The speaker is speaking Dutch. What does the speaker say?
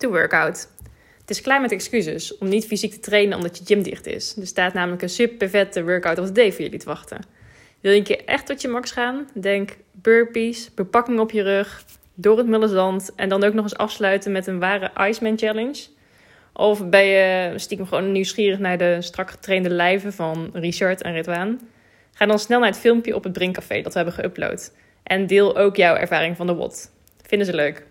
To workout. Het is klaar met excuses om niet fysiek te trainen omdat je gym dicht is. Er staat namelijk een super vette workout of the day voor jullie te wachten. Wil je een keer echt tot je max gaan? Denk burpees, bepakking op je rug, door het mulle zand en dan ook nog eens afsluiten met een ware Iceman Challenge. Of ben je stiekem gewoon nieuwsgierig naar de strak getrainde lijven van Richard en Ritwaan? Ga dan snel naar het filmpje op het Brinkcafé dat we hebben geüpload. En deel ook jouw ervaring van de WOT. Vinden ze leuk.